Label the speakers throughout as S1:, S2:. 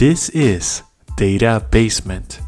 S1: This is Data Basement.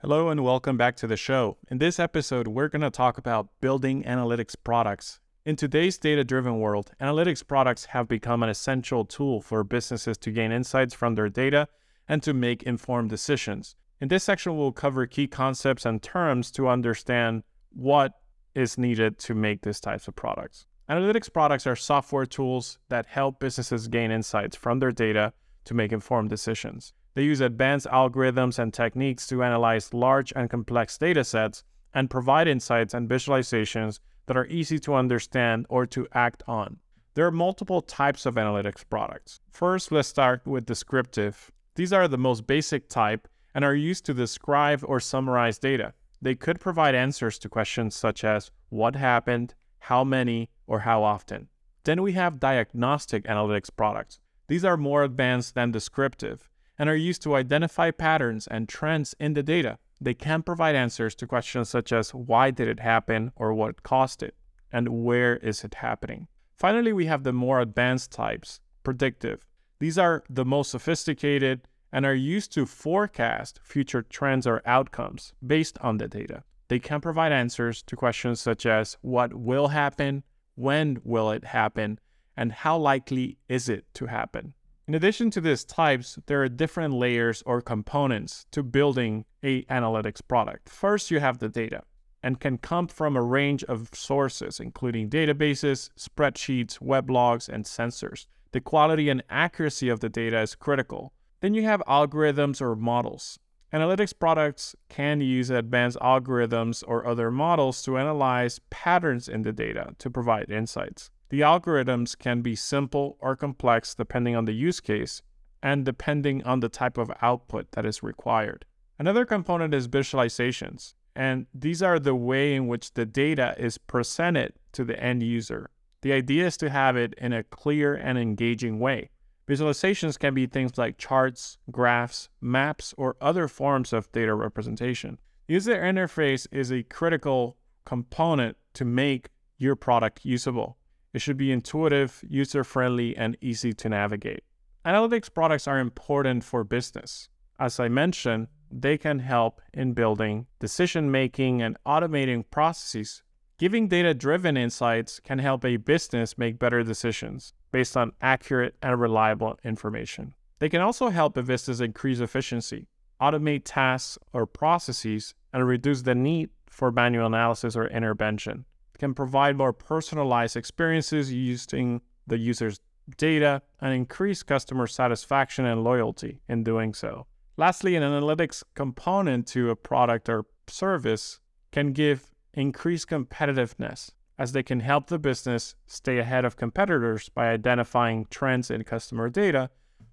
S1: Hello and welcome back to the show. In this episode, we're going to talk about building analytics products. In today's data driven world, analytics products have become an essential tool for businesses to gain insights from their data and to make informed decisions. In this section, we'll cover key concepts and terms to understand what is needed to make these types of products. Analytics products are software tools that help businesses gain insights from their data to make informed decisions. They use advanced algorithms and techniques to analyze large and complex data sets and provide insights and visualizations that are easy to understand or to act on. There are multiple types of analytics products. First, let's start with descriptive. These are the most basic type and are used to describe or summarize data. They could provide answers to questions such as what happened, how many, or how often. Then we have diagnostic analytics products. These are more advanced than descriptive and are used to identify patterns and trends in the data. They can provide answers to questions such as why did it happen or what caused it, and where is it happening. Finally, we have the more advanced types, predictive. These are the most sophisticated and are used to forecast future trends or outcomes based on the data. They can provide answers to questions such as what will happen, when will it happen, and how likely is it to happen. In addition to these types, there are different layers or components to building a analytics product. First, you have the data and can come from a range of sources, including databases, spreadsheets, weblogs, and sensors. The quality and accuracy of the data is critical. Then you have algorithms or models. Analytics products can use advanced algorithms or other models to analyze patterns in the data to provide insights. The algorithms can be simple or complex depending on the use case and depending on the type of output that is required. Another component is visualizations, and these are the way in which the data is presented to the end user. The idea is to have it in a clear and engaging way. Visualizations can be things like charts, graphs, maps, or other forms of data representation. User interface is a critical component to make your product usable. It should be intuitive, user friendly, and easy to navigate. Analytics products are important for business. As I mentioned, they can help in building decision making and automating processes. Giving data driven insights can help a business make better decisions based on accurate and reliable information. They can also help a business increase efficiency, automate tasks or processes, and reduce the need for manual analysis or intervention It can provide more personalized experiences using the user's data and increase customer satisfaction and loyalty in doing so. Lastly, an analytics component to a product or service can give increased competitiveness as they can help the business stay ahead of competitors by identifying trends in customer data,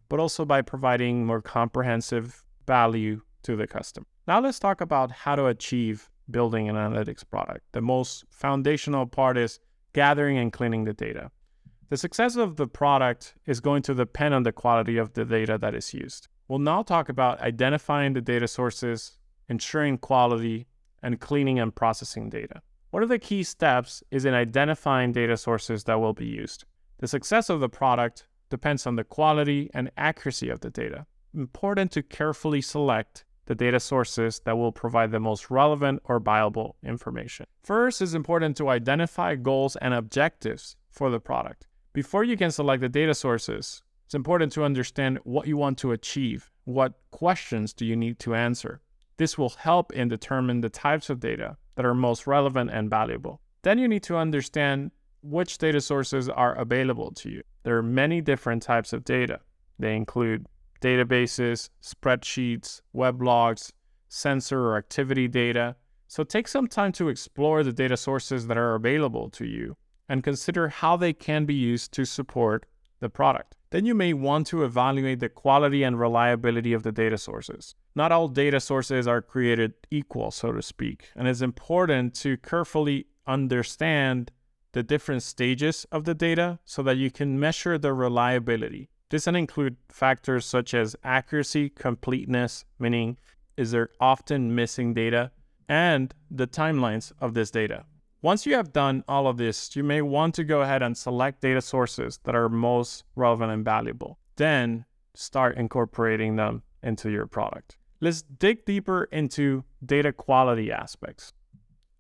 S1: but also by providing more comprehensive value to the customer. Now let's talk about how to achieve building an analytics product. The most foundational part is gathering and cleaning the data. The success of the product is going to depend on the quality of the data that is used. We'll now talk about identifying the data sources, ensuring quality, and cleaning and processing data. One of the key steps is in identifying data sources that will be used. The success of the product depends on the quality and accuracy of the data. Important to carefully select the data sources that will provide the most relevant or viable information. First, it's important to identify goals and objectives for the product. Before you can select the data sources, it's important to understand what you want to achieve. What questions do you need to answer? This will help in determine the types of data that are most relevant and valuable. Then you need to understand which data sources are available to you. There are many different types of data. They include databases, spreadsheets, weblogs, sensor or activity data. So take some time to explore the data sources that are available to you and consider how they can be used to support the product. Then you may want to evaluate the quality and reliability of the data sources. Not all data sources are created equal, so to speak, and it's important to carefully understand the different stages of the data so that you can measure the reliability. This can include factors such as accuracy, completeness, meaning is there often missing data, and the timelines of this data. Once you have done all of this, you may want to go ahead and select data sources that are most relevant and valuable. Then start incorporating them into your product. Let's dig deeper into data quality aspects.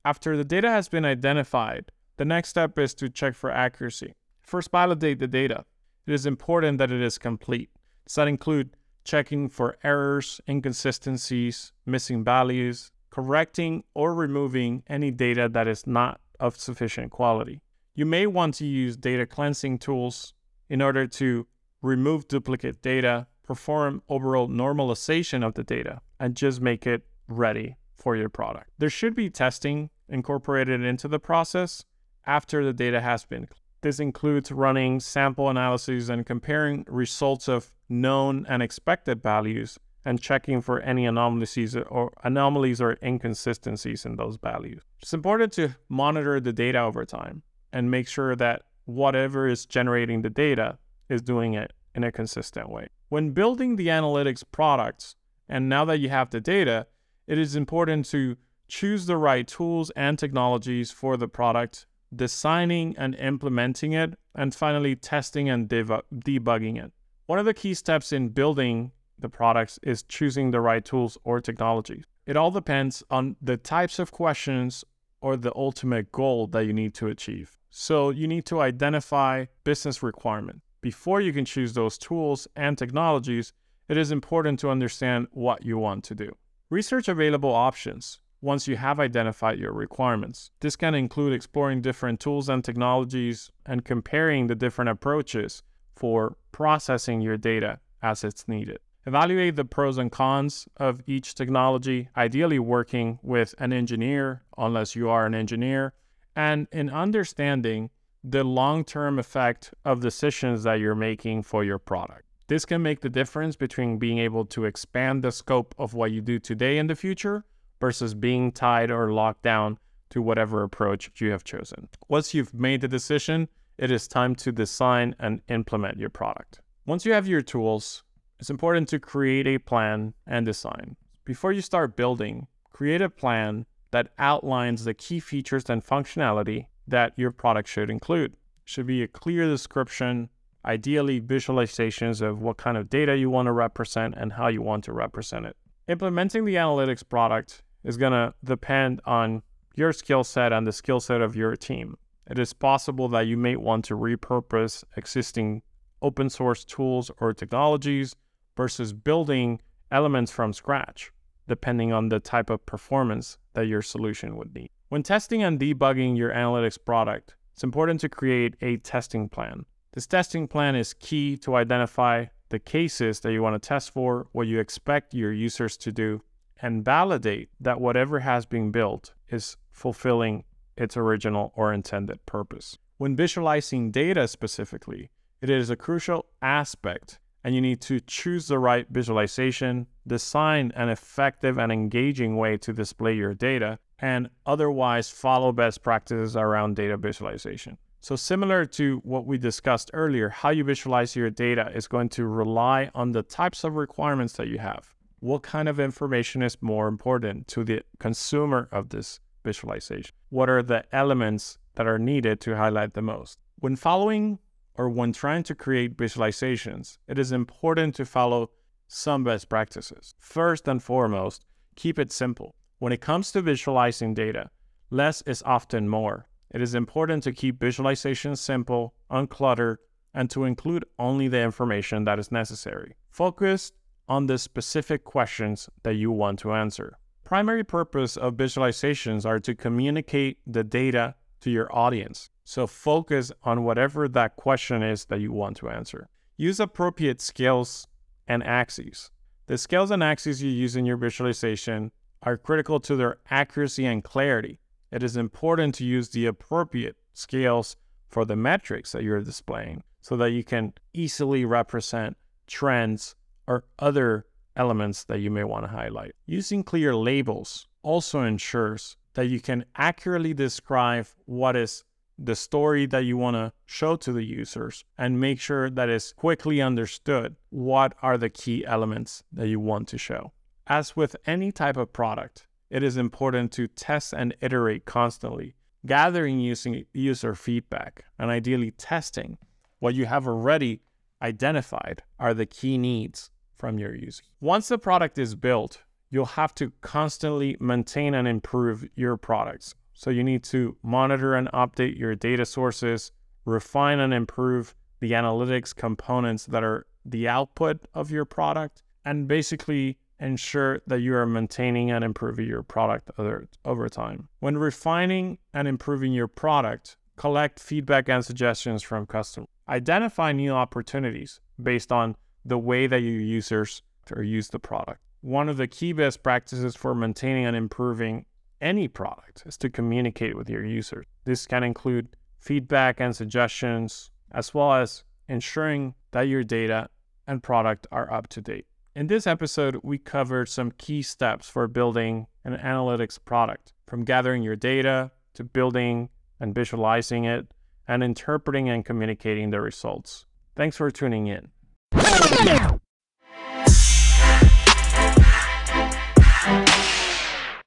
S1: After the data has been identified, the next step is to check for accuracy. First, validate the data. It is important that it is complete. Does that include checking for errors, inconsistencies, missing values, correcting or removing any data that is not of sufficient quality. You may want to use data cleansing tools in order to remove duplicate data, perform overall normalization of the data, and just make it ready for your product. There should be testing incorporated into the process after the data has been. This includes running sample analyses and comparing results of known and expected values and checking for any anomalies or anomalies or inconsistencies in those values. It's important to monitor the data over time and make sure that whatever is generating the data is doing it in a consistent way. When building the analytics products, and now that you have the data, it is important to choose the right tools and technologies for the product, designing and implementing it, and finally testing and debugging it. One of the key steps in building the products is choosing the right tools or technologies. It all depends on the types of questions or the ultimate goal that you need to achieve. So you need to identify business requirement. Before you can choose those tools and technologies, it is important to understand what you want to do. Research available options once you have identified your requirements. This can include exploring different tools and technologies and comparing the different approaches for processing your data as it's needed. Evaluate the pros and cons of each technology, ideally working with an engineer, unless you are an engineer, and in understanding the long term effect of decisions that you're making for your product. This can make the difference between being able to expand the scope of what you do today in the future versus being tied or locked down to whatever approach you have chosen. Once you've made the decision, it is time to design and implement your product. Once you have your tools, it's important to create a plan and design. Before you start building, create a plan that outlines the key features and functionality that your product should include. Should be a clear description, ideally visualizations of what kind of data you want to represent and how you want to represent it. Implementing the analytics product is going to depend on your skill set and the skill set of your team. It is possible that you may want to repurpose existing open source tools or technologies versus building elements from scratch, depending on the type of performance that your solution would need. When testing and debugging your analytics product, it's important to create a testing plan. This testing plan is key to identify the cases that you want to test for, what you expect your users to do, and validate that whatever has been built is fulfilling its original or intended purpose. When visualizing data specifically, it is a crucial aspect and you need to choose the right visualization, design an effective and engaging way to display your data, and otherwise follow best practices around data visualization. So, similar to what we discussed earlier, how you visualize your data is going to rely on the types of requirements that you have. What kind of information is more important to the consumer of this visualization? What are the elements that are needed to highlight the most? When following or when trying to create visualizations, it is important to follow some best practices. First and foremost, keep it simple. When it comes to visualizing data, less is often more. It is important to keep visualizations simple, uncluttered, and to include only the information that is necessary. Focus on the specific questions that you want to answer. Primary purpose of visualizations are to communicate the data to your audience. So focus on whatever that question is that you want to answer. Use appropriate scales and axes. The scales and axes you use in your visualization are critical to their accuracy and clarity. It is important to use the appropriate scales for the metrics that you're displaying so that you can easily represent trends or other elements that you may want to highlight. Using clear labels also ensures that you can accurately describe what is the story that you want to show to the users and make sure that it's quickly understood what are the key elements that you want to show. As with any type of product, it is important to test and iterate constantly, gathering using user feedback and ideally testing what you have already identified are the key needs from your users. Once the product is built, you'll have to constantly maintain and improve your products. So you need to monitor and update your data sources, refine and improve the analytics components that are the output of your product, and basically ensure that you are maintaining and improving your product over, over time. When refining and improving your product, collect feedback and suggestions from customers. Identify new opportunities based on the way that your users use the product. One of the key best practices for maintaining and improving any product is to communicate with your users. This can include feedback and suggestions, as well as ensuring that your data and product are up to date. In this episode, we covered some key steps for building an analytics product, from gathering your data to building and visualizing it, and interpreting and communicating the results. Thanks for tuning in.